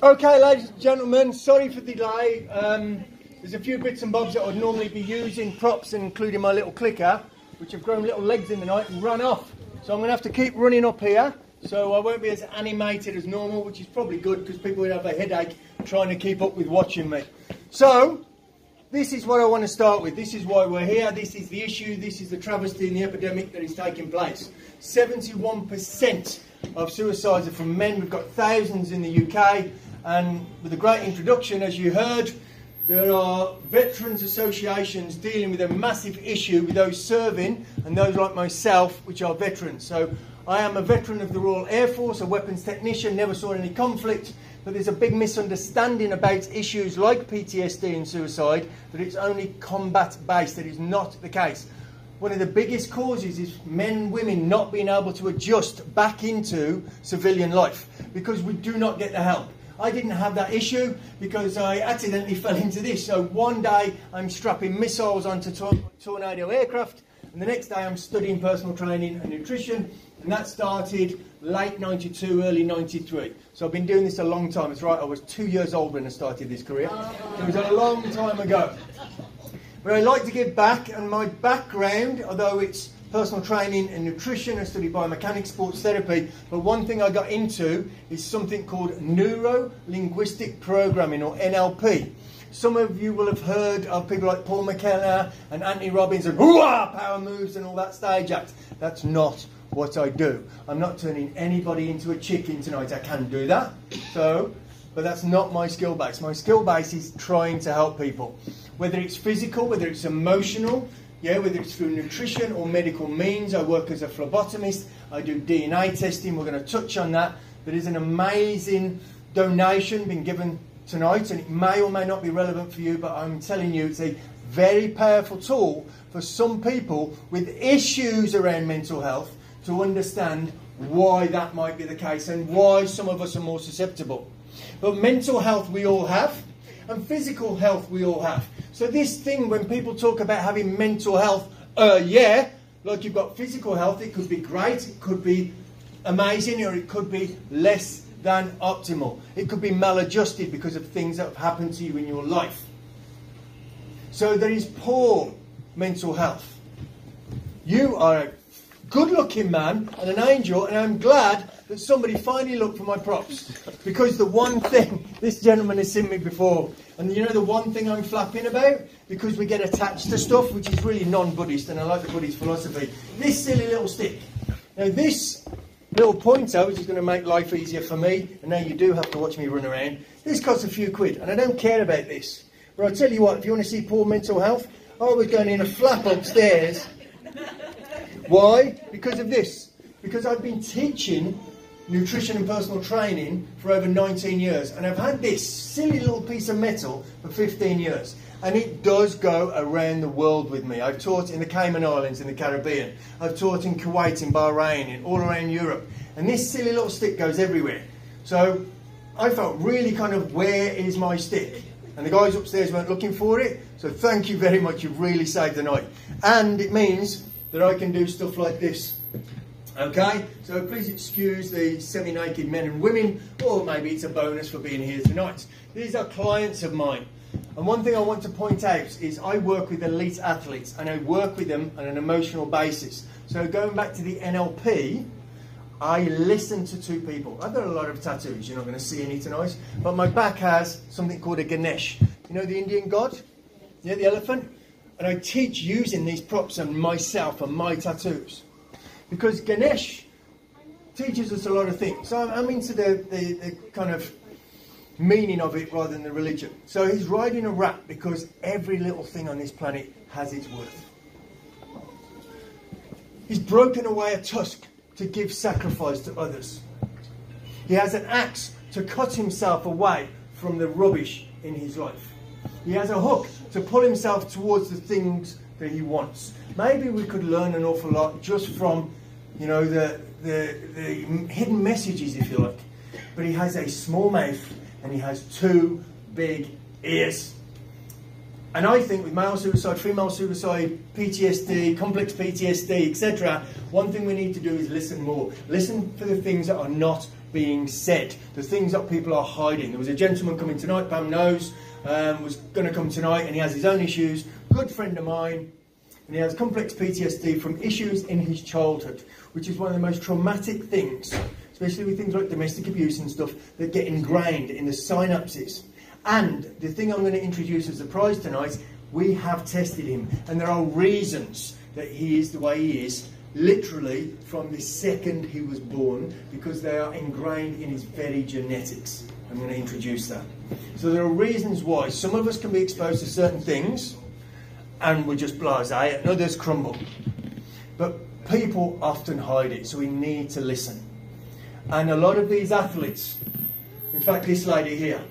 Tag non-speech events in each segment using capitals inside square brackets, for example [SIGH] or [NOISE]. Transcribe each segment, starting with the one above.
Okay, ladies and gentlemen, sorry for the delay. Um, there's a few bits and bobs that I'd normally be using, props, including my little clicker, which have grown little legs in the night and run off. So I'm going to have to keep running up here. So I won't be as animated as normal, which is probably good because people would have a headache trying to keep up with watching me. So, this is what I want to start with. This is why we're here. This is the issue. This is the travesty and the epidemic that is taking place. 71% of suicides are from men. We've got thousands in the UK. And with a great introduction, as you heard, there are veterans associations dealing with a massive issue with those serving and those like myself, which are veterans. So I am a veteran of the Royal Air Force, a weapons technician, never saw any conflict, but there's a big misunderstanding about issues like PTSD and suicide that it's only combat based. That is not the case. One of the biggest causes is men and women not being able to adjust back into civilian life because we do not get the help. I didn't have that issue because I accidentally fell into this. So one day I'm strapping missiles onto tor- tornado aircraft, and the next day I'm studying personal training and nutrition, and that started late 92, early 93. So I've been doing this a long time. It's right, I was two years old when I started this career. It was a long time ago. But I like to give back, and my background, although it's personal training and nutrition. I studied biomechanics, sports therapy. But one thing I got into is something called neuro linguistic programming or NLP. Some of you will have heard of people like Paul McKenna and Anthony Robbins and Hooah! power moves and all that stage act. That's not what I do. I'm not turning anybody into a chicken tonight. I can do that. So, but that's not my skill base. My skill base is trying to help people. Whether it's physical, whether it's emotional, yeah, whether it's through nutrition or medical means. I work as a phlebotomist. I do DNA testing. We're going to touch on that. There is an amazing donation being given tonight, and it may or may not be relevant for you, but I'm telling you, it's a very powerful tool for some people with issues around mental health to understand why that might be the case and why some of us are more susceptible. But mental health we all have, and physical health we all have. So this thing, when people talk about having mental health, uh, yeah, like you've got physical health, it could be great, it could be amazing, or it could be less than optimal. It could be maladjusted because of things that have happened to you in your life. So there is poor mental health. You are a good looking man and an angel, and I'm glad that somebody finally looked for my props. Because the one thing, this gentleman has seen me before, and you know the one thing I'm flapping about? Because we get attached to stuff which is really non Buddhist, and I like the Buddhist philosophy. This silly little stick. Now, this little pointer, which is going to make life easier for me, and now you do have to watch me run around, this costs a few quid, and I don't care about this. But I'll tell you what, if you want to see poor mental health, I was going in a flap upstairs. Why? Because of this. Because I've been teaching nutrition and personal training for over 19 years, and I've had this silly little piece of metal for 15 years. And it does go around the world with me. I've taught in the Cayman Islands, in the Caribbean. I've taught in Kuwait, in Bahrain, in all around Europe. And this silly little stick goes everywhere. So I felt really kind of, where is my stick? And the guys upstairs weren't looking for it. So thank you very much. You've really saved the night. And it means that I can do stuff like this. Okay, so please excuse the semi naked men and women, or maybe it's a bonus for being here tonight. These are clients of mine. And one thing I want to point out is I work with elite athletes and I work with them on an emotional basis. So going back to the NLP, I listen to two people. I've got a lot of tattoos, you're not going to see any tonight, but my back has something called a Ganesh. You know the Indian god? Yeah, the elephant? And I teach using these props on myself and my tattoos because Ganesh teaches us a lot of things. So I'm into the, the, the kind of meaning of it rather than the religion. So he's riding a rat because every little thing on this planet has its worth. He's broken away a tusk to give sacrifice to others. He has an axe to cut himself away from the rubbish in his life. He has a hook to pull himself towards the things that he wants. Maybe we could learn an awful lot just from, you know, the, the, the hidden messages, if you like. But he has a small mouth and he has two big ears. And I think with male suicide, female suicide, PTSD, complex PTSD, etc., one thing we need to do is listen more. Listen for the things that are not being said, the things that people are hiding. There was a gentleman coming tonight, Pam knows, um, was going to come tonight, and he has his own issues. Good friend of mine, and he has complex PTSD from issues in his childhood, which is one of the most traumatic things, especially with things like domestic abuse and stuff, that get ingrained in the synapses. And the thing I'm going to introduce as a prize tonight, we have tested him, and there are reasons that he is the way he is literally from the second he was born because they are ingrained in his very genetics. I'm going to introduce that. So there are reasons why some of us can be exposed to certain things and we just blasé and eh? others crumble. But people often hide it, so we need to listen. And a lot of these athletes, in fact, this lady here,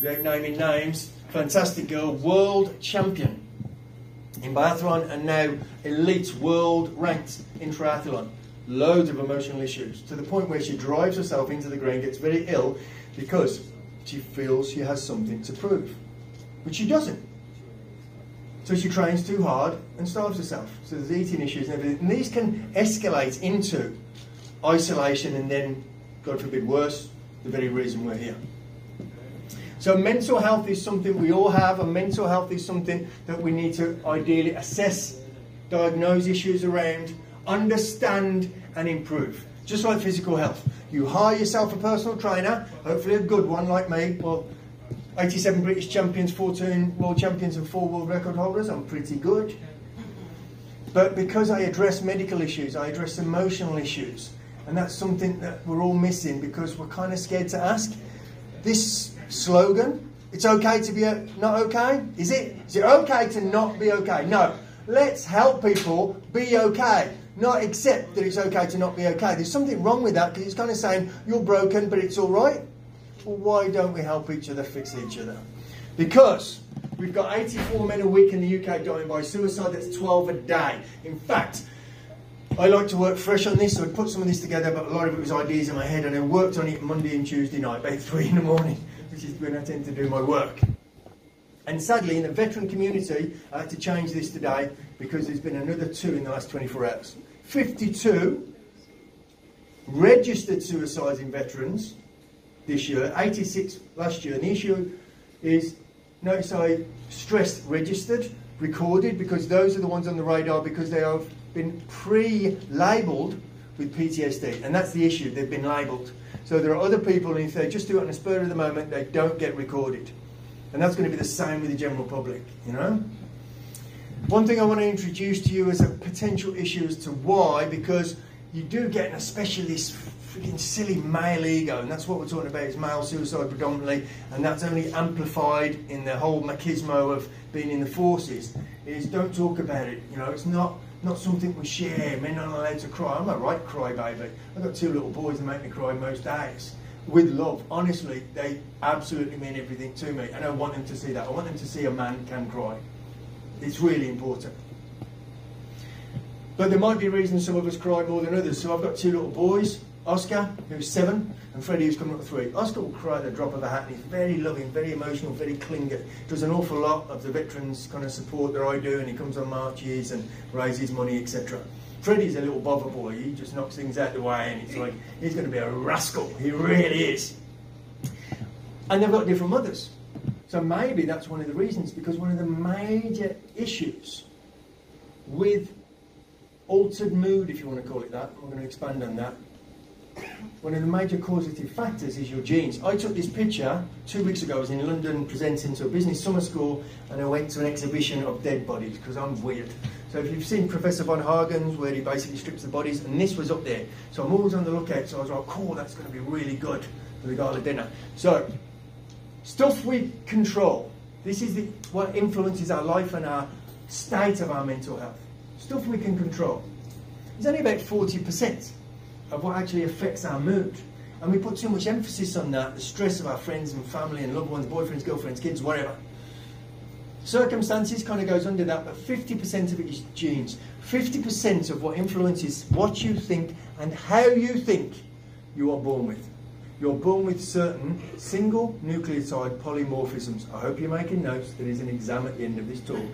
without naming names, fantastic girl, world champion in biathlon and now elite world ranked in triathlon. Loads of emotional issues to the point where she drives herself into the ground, gets very ill because she feels she has something to prove, but she doesn't. So she trains too hard and starves herself. So there's eating issues and everything. And these can escalate into isolation and then, God forbid, worse, the very reason we're here. So mental health is something we all have, and mental health is something that we need to ideally assess, diagnose issues around, understand, and improve. Just like physical health. You hire yourself a personal trainer, hopefully a good one like me. Well, 87 British champions, 14 world champions, and four world record holders. I'm pretty good. But because I address medical issues, I address emotional issues. And that's something that we're all missing because we're kind of scared to ask. This slogan. It's okay to be uh, not okay? Is it? Is it okay to not be okay? No. Let's help people be okay, not accept that it's okay to not be okay. There's something wrong with that because it's kind of saying you're broken, but it's all right. Well, why don't we help each other fix each other? Because we've got 84 men a week in the UK dying by suicide. That's 12 a day. In fact, I like to work fresh on this, so I put some of this together, but a lot of it was ideas in my head, and I worked on it Monday and Tuesday night, about [LAUGHS] three in the morning which is when I tend to do my work. And sadly, in the veteran community, I had to change this today because there's been another two in the last 24 hours. 52 registered suicides in veterans this year, 86 last year. And the issue is, notice I stressed registered, recorded, because those are the ones on the radar because they have been pre-labelled with PTSD. And that's the issue, they've been labelled. So there are other people, and if they just do it on the spur of the moment, they don't get recorded. And that's going to be the same with the general public, you know? One thing I want to introduce to you as a potential issue as to why, because you do get, especially this freaking silly male ego, and that's what we're talking about is male suicide predominantly, and that's only amplified in the whole machismo of being in the forces, is don't talk about it. You know, it's not not something we share. Men aren't allowed to cry. I'm a right cry baby. I've got two little boys that make me cry most days. With love, honestly, they absolutely mean everything to me, and I want them to see that. I want them to see a man can cry. It's really important. But there might be reasons some of us cry more than others. So I've got two little boys. Oscar, who's seven, and Freddie, who's coming up three. Oscar will cry at the drop of a hat, and he's very loving, very emotional, very clingy. Does an awful lot of the veterans kind of support that I do, and he comes on marches and raises money, etc. Freddie's a little bother boy. He just knocks things out the way, and it's like he's going to be a rascal. He really is. And they've got different mothers. So maybe that's one of the reasons, because one of the major issues with altered mood, if you want to call it that, I'm going to expand on that, one of the major causative factors is your genes. I took this picture two weeks ago. I was in London presenting to a business summer school and I went to an exhibition of dead bodies because I'm weird. So if you've seen Professor Von Hagen's where he basically strips the bodies and this was up there. So I'm always on the lookout. So I was like, cool, that's going to be really good for the gala dinner. So stuff we control. This is the, what influences our life and our state of our mental health. Stuff we can control. It's only about 40% of what actually affects our mood. And we put too much emphasis on that, the stress of our friends and family and loved ones, boyfriends, girlfriends, kids, whatever. Circumstances kind of goes under that, but 50% of it is genes. 50% of what influences what you think and how you think you are born with. You're born with certain single nucleotide polymorphisms. I hope you're making notes. There is an exam at the end of this talk.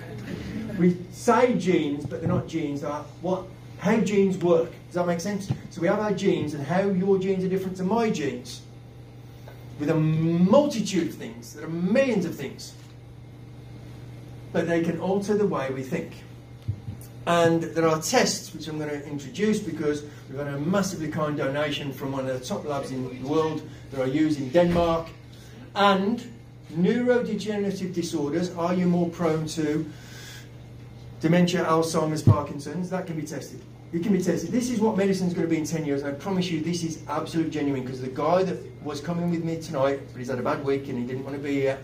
We say genes, but they're not genes. They are what how genes work. Does that make sense? So we have our genes and how your genes are different to my genes with a multitude of things. There are millions of things. But they can alter the way we think. And there are tests which I'm going to introduce because we've had a massively kind donation from one of the top labs in the world that I use in Denmark. And neurodegenerative disorders, are you more prone to dementia, Alzheimer's, Parkinson's? That can be tested. It can be tested. This is what medicine is going to be in 10 years. and I promise you this is absolute genuine because the guy that was coming with me tonight, but he's had a bad week and he didn't want to be here.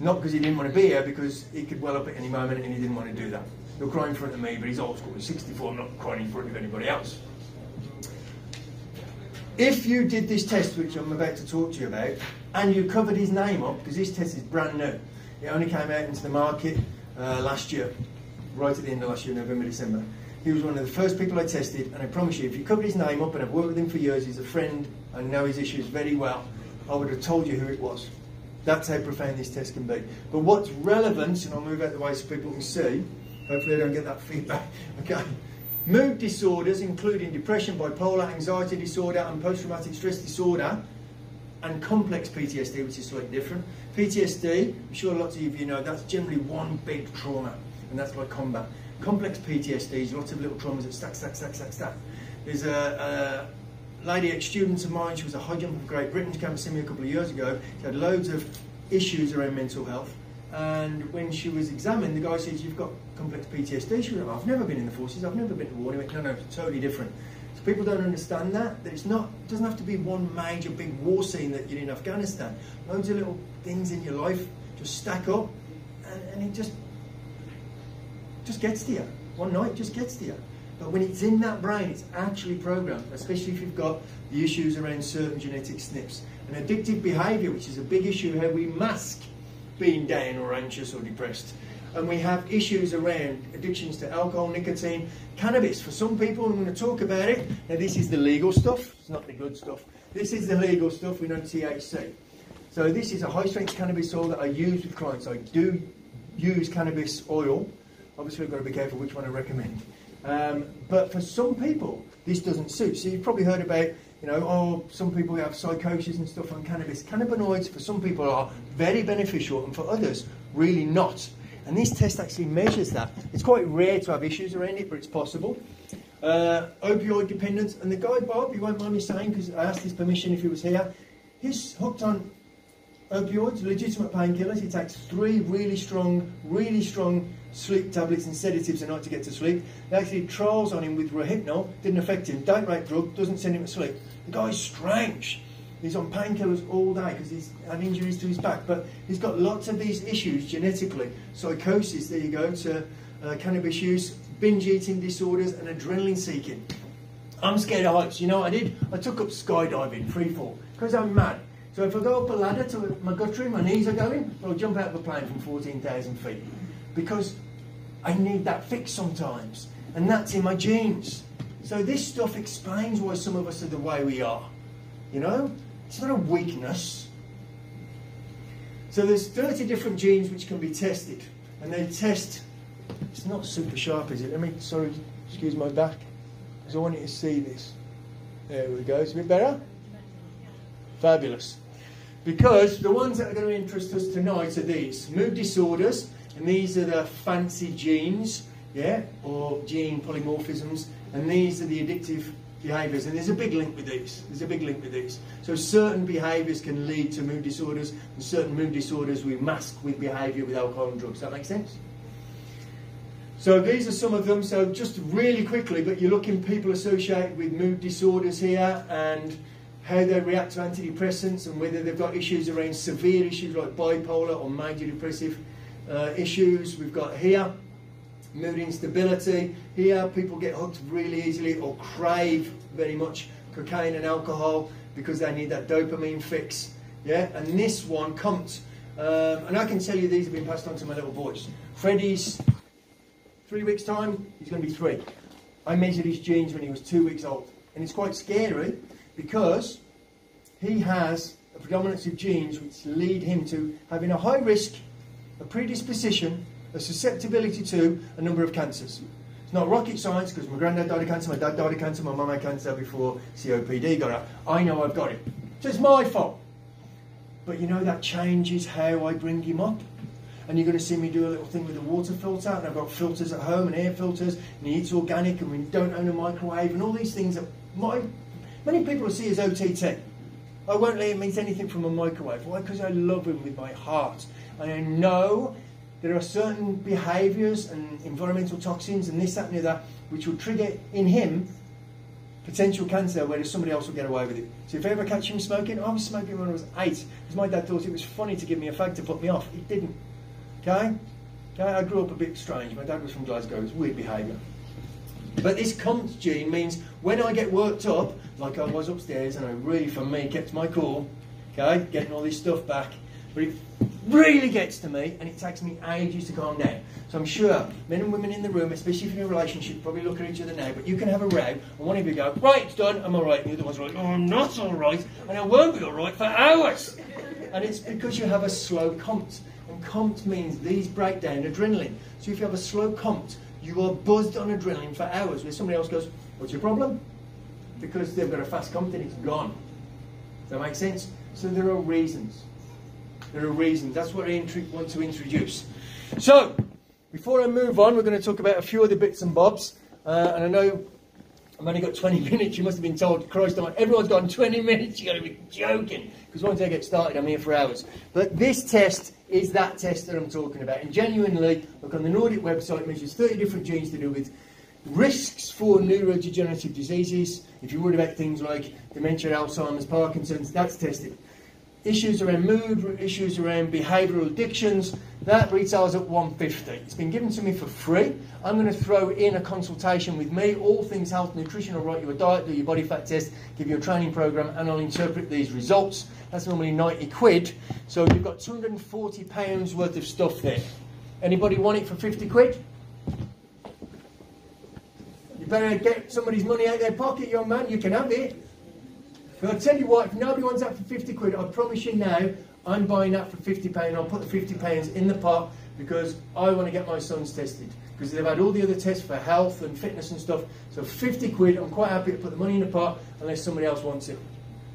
Not because he didn't want to be here, because he could well up at any moment and he didn't want to do that. He'll cry in front of me, but he's old school. He's 64, I'm not crying in front of anybody else. If you did this test, which I'm about to talk to you about, and you covered his name up, because this test is brand new, it only came out into the market uh, last year, right at the end of last year, November, December. He was one of the first people I tested, and I promise you, if you covered his name up, and I've worked with him for years, he's a friend, I know his issues very well, I would have told you who it was. That's how profound this test can be. But what's relevant, and I'll move out the way so people can see, hopefully I don't get that feedback, [LAUGHS] okay. Mood disorders, including depression, bipolar, anxiety disorder, and post-traumatic stress disorder, and complex PTSD, which is slightly different. PTSD, I'm sure lots of you know, that's generally one big trauma, and that's like combat. Complex PTSD is lots of little traumas that stack, stack, stack, stack, stack. There's a, a lady, ex-student of mine, she was a high jumper from Great Britain, she came to see me a couple of years ago. She had loads of issues around mental health. And when she was examined, the guy says, you've got complex PTSD. She went, I've never been in the forces, I've never been to war. He went, no, no, it's totally different. So people don't understand that, that it's not, it doesn't have to be one major big war scene that you're in Afghanistan. Loads of little things in your life just stack up and, and it just just gets to you. One night just gets to you. But when it's in that brain, it's actually programmed, especially if you've got the issues around certain genetic SNPs. And addictive behaviour, which is a big issue, how we mask being down or anxious or depressed. And we have issues around addictions to alcohol, nicotine, cannabis. For some people, I'm going to talk about it. Now, this is the legal stuff, it's not the good stuff. This is the legal stuff, we know THC. So, this is a high strength cannabis oil that I use with clients. I do use cannabis oil Obviously, we've got to be careful which one I recommend. Um, but for some people, this doesn't suit. So you've probably heard about, you know, oh, some people have psychosis and stuff on cannabis. Cannabinoids for some people are very beneficial, and for others, really not. And this test actually measures that. It's quite rare to have issues around it, but it's possible. Uh, opioid dependence, and the guy Bob, you won't mind me saying because I asked his permission if he was here. He's hooked on opioids, legitimate painkillers. He takes three really strong, really strong sleep tablets and sedatives a night to get to sleep. They actually trials on him with Rohypnol, didn't affect him. Don't rate drug, doesn't send him to sleep. The guy's strange. He's on painkillers all day because he's had injuries to his back, but he's got lots of these issues genetically. Psychosis, there you go, to uh, cannabis use, binge eating disorders, and adrenaline seeking. I'm scared of heights. You know what I did? I took up skydiving, free fall, because I'm mad. So if I go up a ladder to my guttering, my knees are going, I'll jump out of a plane from 14,000 feet. Because I need that fix sometimes. And that's in my genes. So this stuff explains why some of us are the way we are. You know? It's not a weakness. So there's 30 different genes which can be tested. And they test, it's not super sharp, is it? Let me, sorry, excuse my back. Because I want you to see this. There we go. It's a bit better. Fabulous. Because the ones that are going to interest us tonight are these mood disorders, and these are the fancy genes, yeah, or gene polymorphisms, and these are the addictive behaviours. And there's a big link with these. There's a big link with these. So certain behaviours can lead to mood disorders, and certain mood disorders we mask with behaviour with alcohol and drugs. Does that make sense? So these are some of them. So just really quickly, but you're looking people associated with mood disorders here, and how they react to antidepressants and whether they've got issues around severe issues like bipolar or major depressive uh, issues. We've got here mood instability. Here people get hooked really easily or crave very much cocaine and alcohol because they need that dopamine fix. Yeah, and this one comes. Um, and I can tell you these have been passed on to my little boys. Freddie's three weeks time, he's going to be three. I measured his genes when he was two weeks old. And it's quite scary because he has a predominance of genes which lead him to having a high risk, a predisposition, a susceptibility to a number of cancers. It's not rocket science because my granddad died of cancer, my dad died of cancer, my mum had cancer before COPD got it. I know I've got it. So it's my fault. But you know that changes how I bring him up. And you're going to see me do a little thing with a water filter, and I've got filters at home and air filters, and he eats organic, and we don't own a microwave, and all these things that my, many people will see as OTT. I won't let him eat anything from a microwave. Why? Because I love him with my heart. And I know there are certain behaviours and environmental toxins and this, that, and the other, which will trigger in him potential cancer, whereas somebody else will get away with it. So if I ever catch him smoking, I was smoking when I was eight, because my dad thought it was funny to give me a fag to put me off. It didn't. Okay? Okay, I grew up a bit strange. My dad was from Glasgow. It was weird behaviour. But this COMT gene means when I get worked up, like I was upstairs, and I really, for me, kept my cool, okay, getting all this stuff back, but it really gets to me, and it takes me ages to calm down. So I'm sure men and women in the room, especially if you're in a relationship, probably look at each other now, but you can have a row, and one of you go, right, it's done, I'm all right, and the other one's like, oh, I'm not all right, and I won't be all right for hours. And it's because you have a slow COMT. And COMT means these break down adrenaline. So if you have a slow COMT, you are buzzed on adrenaline for hours, where somebody else goes, What's your problem? Because they've got a fast COMT and it's gone. Does that make sense? So there are reasons. There are reasons. That's what I want to introduce. So, before I move on, we're going to talk about a few other bits and bobs. Uh, and I know I've only got 20 [LAUGHS] minutes. You must have been told, Christ, everyone's got 20 minutes. You've got to be joking. Because once I get started, I'm here for hours. But this test is that test that I'm talking about. And genuinely, look on the Nordic website, it measures 30 different genes to do with risks for neurodegenerative diseases. If you're worried about things like dementia, Alzheimer's, Parkinson's, that's tested. Issues around mood, issues around behavioural addictions, that retails at 150. It's been given to me for free. I'm going to throw in a consultation with me, all things health, and nutrition. I'll write you a diet, do your body fat test, give you a training program, and I'll interpret these results. That's normally 90 quid. So you've got 240 pounds worth of stuff there. Anybody want it for 50 quid? You better get somebody's money out of their pocket, young man. You can have it. I'll tell you what, if nobody wants that for 50 quid, I promise you now, I'm buying that for 50 pounds. I'll put the 50 pounds in the pot because I want to get my sons tested. Because they've had all the other tests for health and fitness and stuff. So 50 quid, I'm quite happy to put the money in the pot unless somebody else wants it.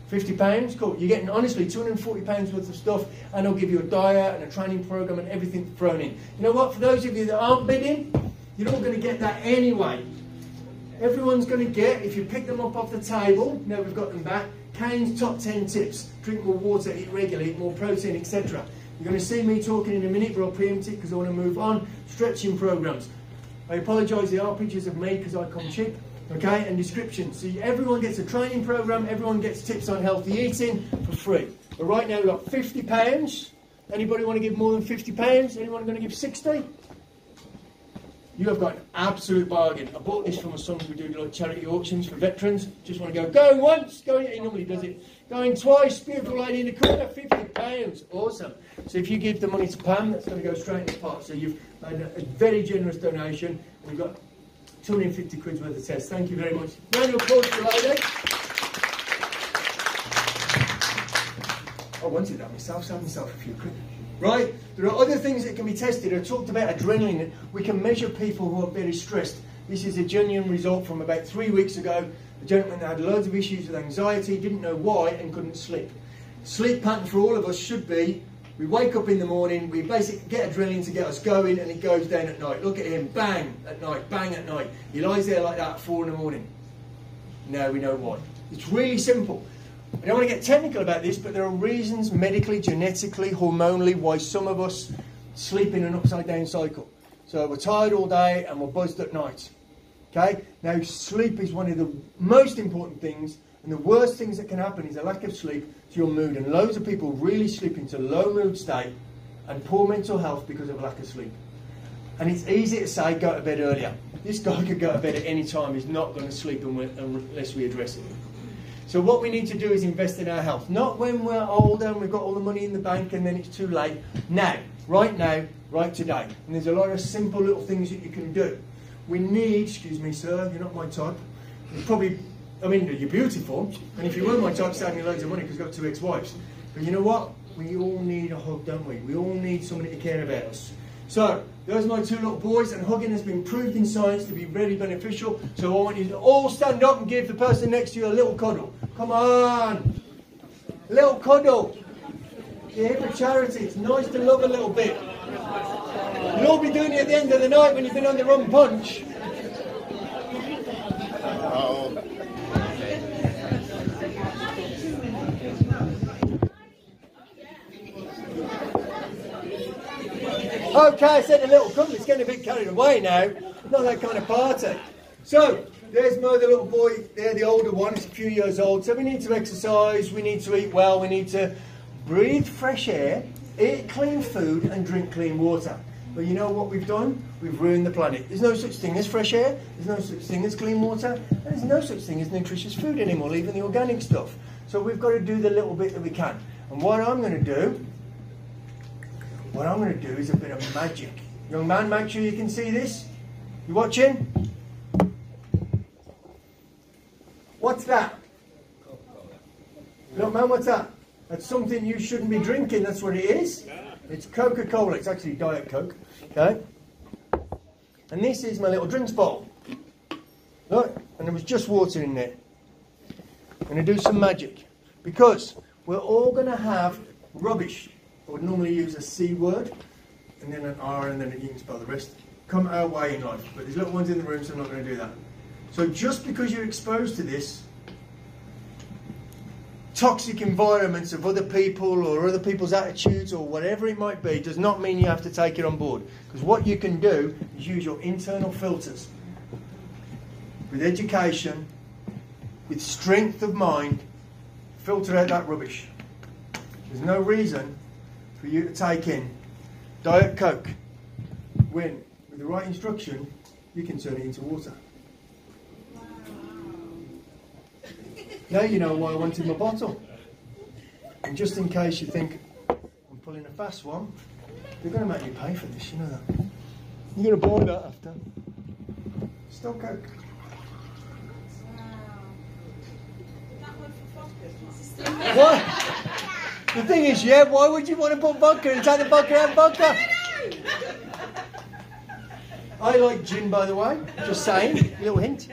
50 pounds, cool. You're getting honestly 240 pounds worth of stuff, and I'll give you a diet and a training program and everything thrown in. You know what? For those of you that aren't bidding, you're not going to get that anyway. Everyone's going to get, if you pick them up off the table, now we've got them back, Cain's top 10 tips. Drink more water, eat regularly, eat more protein, etc. You're going to see me talking in a minute, but I'll preempt it because I want to move on. Stretching programs. I apologise, there are pictures of me because I come cheap okay, and description. So everyone gets a training program, everyone gets tips on healthy eating for free. But right now we've got 50 pounds. Anybody want to give more than 50 pounds? Anyone going to give 60? You have got an absolute bargain. I bought this from a son who do like charity auctions for veterans. Just want to go, going once, going, he normally does it. Going twice, beautiful lady in the corner, 50 pounds. Awesome. So if you give the money to Pam, that's going to go straight in the pot. So you've made a, very generous donation. We've got 250 quid worth of tests. Thank you very much. Round of applause for the lady. I wanted that myself, saved myself a few quid. Right? There are other things that can be tested. I talked about adrenaline. We can measure people who are very stressed. This is a genuine result from about three weeks ago. A gentleman had loads of issues with anxiety, didn't know why, and couldn't sleep. Sleep pattern for all of us should be we wake up in the morning, we basically get adrenaline to get us going, and it goes down at night. Look at him, bang at night, bang at night. He lies there like that at four in the morning. Now we know why. It's really simple. I don't want to get technical about this, but there are reasons medically, genetically, hormonally why some of us sleep in an upside down cycle. So we're tired all day and we're buzzed at night. Okay? Now, sleep is one of the most important things, and the worst things that can happen is a lack of sleep to your mood. And loads of people really slip into low mood state and poor mental health because of lack of sleep. And it's easy to say go to bed earlier. This guy could go to bed at any time. He's not going to sleep unless we address it. So what we need to do is invest in our health. Not when we're older and we've got all the money in the bank and then it's too late. Now, right now, right today. And there's a lot of simple little things that you can do. We need, excuse me, sir, you're not my type. You're probably I mean, you're beautiful, and if you were my type, save me loads of money because I've got two ex-wives. But you know what? We all need a hug, don't we? We all need somebody to care about us. So, Those are my two little boys, and hugging has been proved in science to be really beneficial. So I want you to all stand up and give the person next to you a little cuddle. Come on. Little cuddle. You're here for charity. It's nice to love a little bit. You'll all be doing it at the end of the night when you've been on the rum punch. Okay, I said a little company's getting a bit carried away now. Not that kind of party. So, there's Mo, the little boy, there, the older one, he's a few years old. So we need to exercise, we need to eat well, we need to breathe fresh air, eat clean food, and drink clean water. But you know what we've done? We've ruined the planet. There's no such thing as fresh air, there's no such thing as clean water, and there's no such thing as nutritious food anymore, even the organic stuff. So we've got to do the little bit that we can. And what I'm going to do what I'm going to do is a bit of magic. Young man, make sure you can see this. You watching? What's that? Look, man, what's that? That's something you shouldn't be drinking. That's what it is. It's Coca-Cola. It's actually Diet Coke. Okay. And this is my little drinks bowl. Look, and there was just water in there. I'm going to do some magic because we're all going to have rubbish I would normally use a C word and then an R and then you can spell the rest. Come our way in life. But there's little ones in the room, so I'm not going to do that. So just because you're exposed to this toxic environments of other people or other people's attitudes or whatever it might be does not mean you have to take it on board. Because what you can do is use your internal filters with education, with strength of mind, filter out that rubbish. There's no reason for you to take in Diet Coke when, with the right instruction, you can turn it into water. Now you know why I wanted my bottle. And just in case you think I'm pulling a fast one, they're going to make you pay for this, you know that. You're going to buy that after. Still Coke. What? [LAUGHS] The thing is, yeah, why would you want to put vodka and take the vodka out vodka? I like gin, by the way. Just saying, little hint.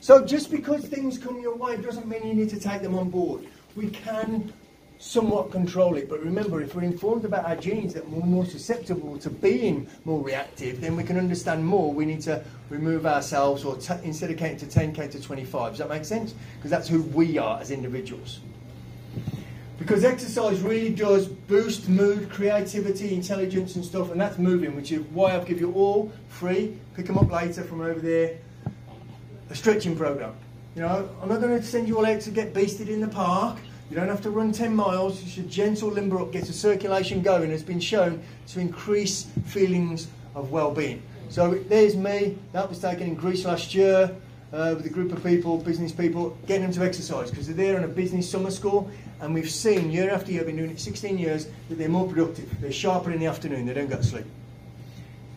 So just because things come your way doesn't mean you need to take them on board. We can somewhat control it, but remember, if we're informed about our genes that we're more susceptible to being more reactive, then we can understand more. We need to remove ourselves, or instead of counting to 10, count to 25. Does that make sense? Because that's who we are as individuals. Because exercise really does boost mood, creativity, intelligence and stuff, and that's moving, which is why I've given you all free, pick them up later from over there, a stretching program. You know, I'm not going to send you all out to get beasted in the park. You don't have to run 10 miles. You should gentle limber up, get the circulation going. It's been shown to increase feelings of well-being. So there's me. That was taken in Greece last year uh, with a group of people, business people, getting them to exercise because they're there on a business summer school and we've seen year after year, been doing it 16 years, that they're more productive. They're sharper in the afternoon, they don't go to sleep.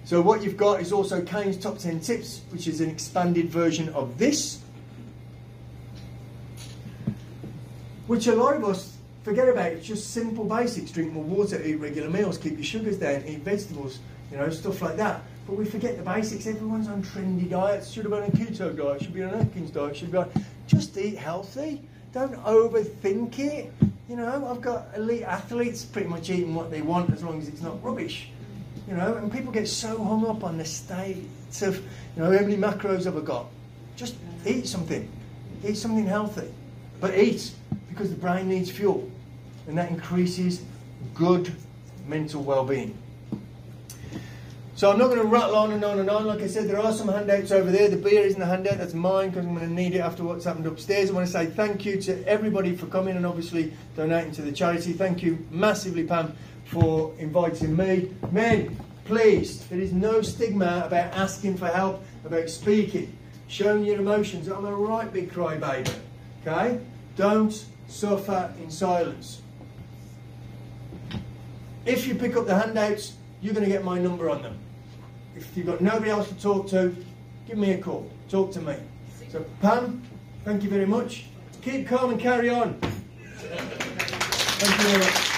So what you've got is also Cain's Top 10 Tips, which is an expanded version of this, which a lot of us forget about. It's just simple basics. Drink more water, eat regular meals, keep your sugars down, eat vegetables, you know, stuff like that. But we forget the basics. Everyone's on trendy diets. Should have been a keto diet. Should be on an Atkins diet. Should be on... Just eat healthy. Don't overthink it. You know, I've got elite athletes pretty much eating what they want as long as it's not rubbish. You know, and people get so hung up on the state of, you know, how many macros have I got? Just eat something. Eat something healthy. But eat because the brain needs fuel. And that increases good mental well-being. So I'm not going to rattle on and on and on. Like I said, there are some handouts over there. The beer isn't a handout, that's mine because I'm going to need it after what's happened upstairs. I want to say thank you to everybody for coming and obviously donating to the charity. Thank you massively, Pam, for inviting me. Men, please, there is no stigma about asking for help, about speaking, showing your emotions. I'm a right big crybaby. Okay? Don't suffer in silence. If you pick up the handouts, you're going to get my number on them if you've got nobody else to talk to, give me a call. Talk to me. So, Pam, thank you very much. Keep calm and carry on. Thank you very much.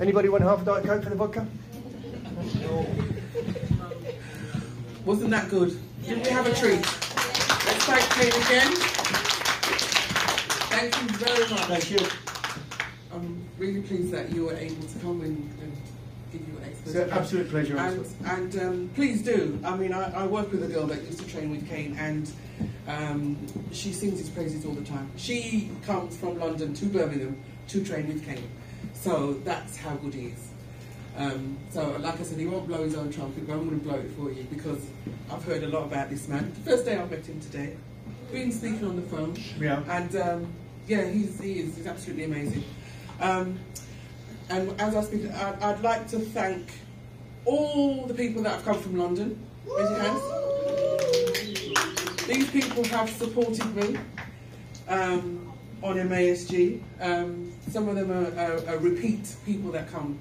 Anybody want half a Diet Coke for the vodka? No. Wasn't that good? Didn't we have a treat? Let's thank Kate again. Thank you very much. Thank you. I'm really pleased that you were able to come and, and give your It's an absolute pleasure. And, and um, please do. I mean, I, I work with a girl that used to train with Cain, and um, she sings his praises all the time. She comes from London to Birmingham to train with Cain, so that's how good he is. Um, so, like I said, he won't blow his own trumpet, but I'm going to blow it for you because I've heard a lot about this man. The first day I met him today, been speaking on the phone, Yeah. and um, yeah, he's he is he's absolutely amazing. Um, and as I speak, I'd, I'd like to thank all the people that have come from London. These people have supported me um, on MASG. Um, some of them are, are, are repeat people that come.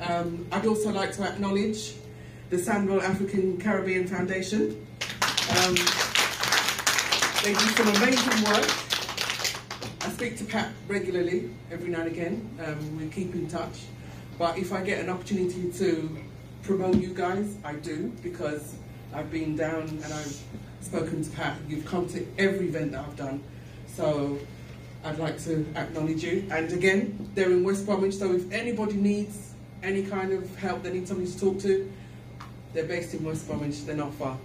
Um, I'd also like to acknowledge the Sandwell African Caribbean Foundation. Um, they do some amazing work. Speak to Pat regularly, every now and again. Um, we keep in touch. But if I get an opportunity to promote you guys, I do because I've been down and I've spoken to Pat. You've come to every event that I've done. So I'd like to acknowledge you. And again, they're in West Bromwich, so if anybody needs any kind of help, they need somebody to talk to, they're based in West Bromwich, they're not far.